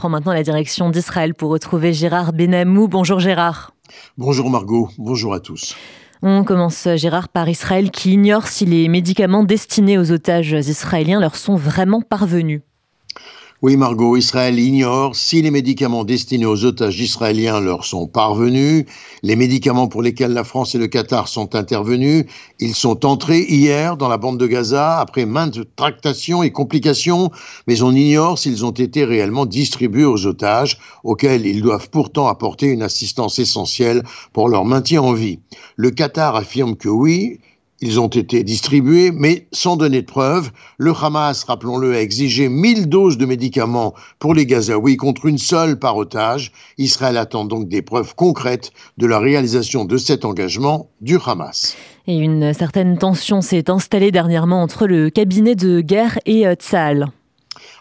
prend maintenant la direction d'Israël pour retrouver Gérard Benamou. Bonjour Gérard. Bonjour Margot, bonjour à tous. On commence Gérard par Israël qui ignore si les médicaments destinés aux otages israéliens leur sont vraiment parvenus. Oui, Margot, Israël ignore si les médicaments destinés aux otages israéliens leur sont parvenus. Les médicaments pour lesquels la France et le Qatar sont intervenus, ils sont entrés hier dans la bande de Gaza après maintes tractations et complications, mais on ignore s'ils ont été réellement distribués aux otages, auxquels ils doivent pourtant apporter une assistance essentielle pour leur maintien en vie. Le Qatar affirme que oui, ils ont été distribués, mais sans donner de preuves. Le Hamas, rappelons-le, a exigé 1000 doses de médicaments pour les Gazaouis contre une seule par otage. Israël attend donc des preuves concrètes de la réalisation de cet engagement du Hamas. Et une certaine tension s'est installée dernièrement entre le cabinet de guerre et euh, Tzal.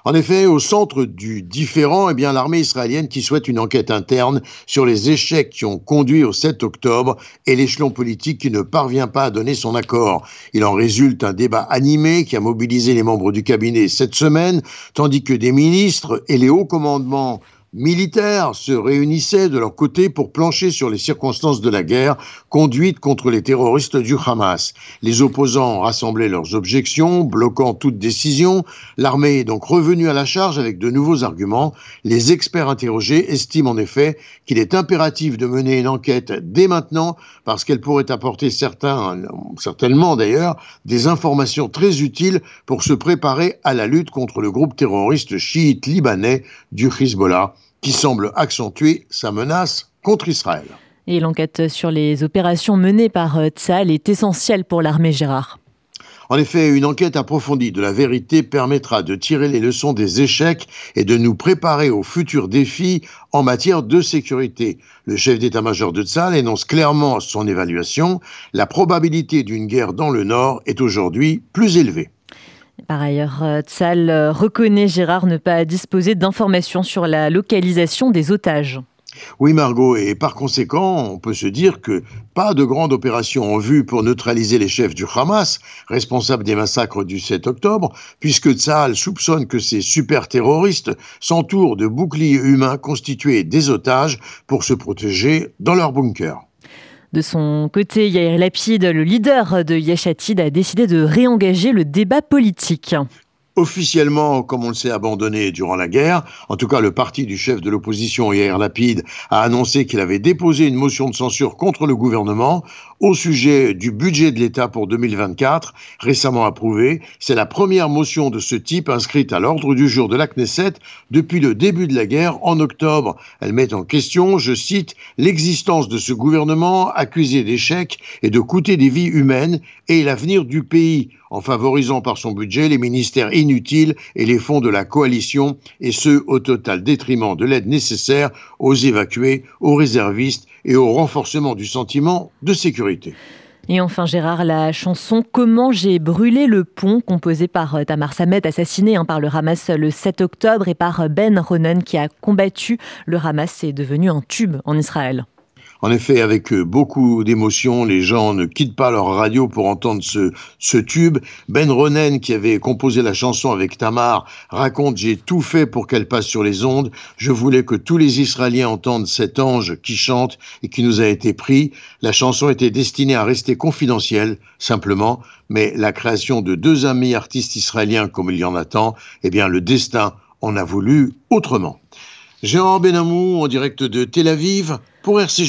En effet, au centre du différent, eh bien, l'armée israélienne qui souhaite une enquête interne sur les échecs qui ont conduit au 7 octobre et l'échelon politique qui ne parvient pas à donner son accord. Il en résulte un débat animé qui a mobilisé les membres du cabinet cette semaine, tandis que des ministres et les hauts commandements militaires se réunissaient de leur côté pour plancher sur les circonstances de la guerre conduite contre les terroristes du Hamas. Les opposants rassemblaient leurs objections, bloquant toute décision. L'armée est donc revenue à la charge avec de nouveaux arguments. Les experts interrogés estiment en effet qu'il est impératif de mener une enquête dès maintenant parce qu'elle pourrait apporter certains, certainement d'ailleurs, des informations très utiles pour se préparer à la lutte contre le groupe terroriste chiite libanais du Hezbollah qui semble accentuer sa menace contre Israël. Et l'enquête sur les opérations menées par euh, Tzal est essentielle pour l'armée Gérard. En effet, une enquête approfondie de la vérité permettra de tirer les leçons des échecs et de nous préparer aux futurs défis en matière de sécurité. Le chef d'état-major de Tzal énonce clairement son évaluation. La probabilité d'une guerre dans le Nord est aujourd'hui plus élevée. Par ailleurs, euh, Tzal euh, reconnaît Gérard ne pas disposer d'informations sur la localisation des otages. Oui, Margot, et par conséquent, on peut se dire que pas de grande opération en vue pour neutraliser les chefs du Hamas, responsables des massacres du 7 octobre, puisque Tzal soupçonne que ces super-terroristes s'entourent de boucliers humains constitués des otages pour se protéger dans leur bunker. De son côté, Yair Lapid, le leader de Yeshatid, a décidé de réengager le débat politique officiellement, comme on le sait, abandonné durant la guerre. En tout cas, le parti du chef de l'opposition, Yair Lapid, a annoncé qu'il avait déposé une motion de censure contre le gouvernement au sujet du budget de l'État pour 2024, récemment approuvé. C'est la première motion de ce type inscrite à l'ordre du jour de la Knesset depuis le début de la guerre en octobre. Elle met en question, je cite, l'existence de ce gouvernement accusé d'échec et de coûter des vies humaines et l'avenir du pays en favorisant par son budget les ministères inutiles et les fonds de la coalition, et ce, au total détriment de l'aide nécessaire aux évacués, aux réservistes et au renforcement du sentiment de sécurité. Et enfin, Gérard, la chanson Comment j'ai brûlé le pont, composée par euh, Tamar Samet, assassiné hein, par le Hamas le 7 octobre, et par Ben Ronan, qui a combattu le Hamas, est devenue un tube en Israël. En effet, avec euh, beaucoup d'émotion, les gens ne quittent pas leur radio pour entendre ce, tube. Ben Ronen, qui avait composé la chanson avec Tamar, raconte J'ai tout fait pour qu'elle passe sur les ondes. Je voulais que tous les Israéliens entendent cet ange qui chante et qui nous a été pris. La chanson était destinée à rester confidentielle, simplement, mais la création de deux amis artistes israéliens comme il y en a tant, eh bien, le destin en a voulu autrement. Jean Benamou en direct de Tel Aviv pour RCJ.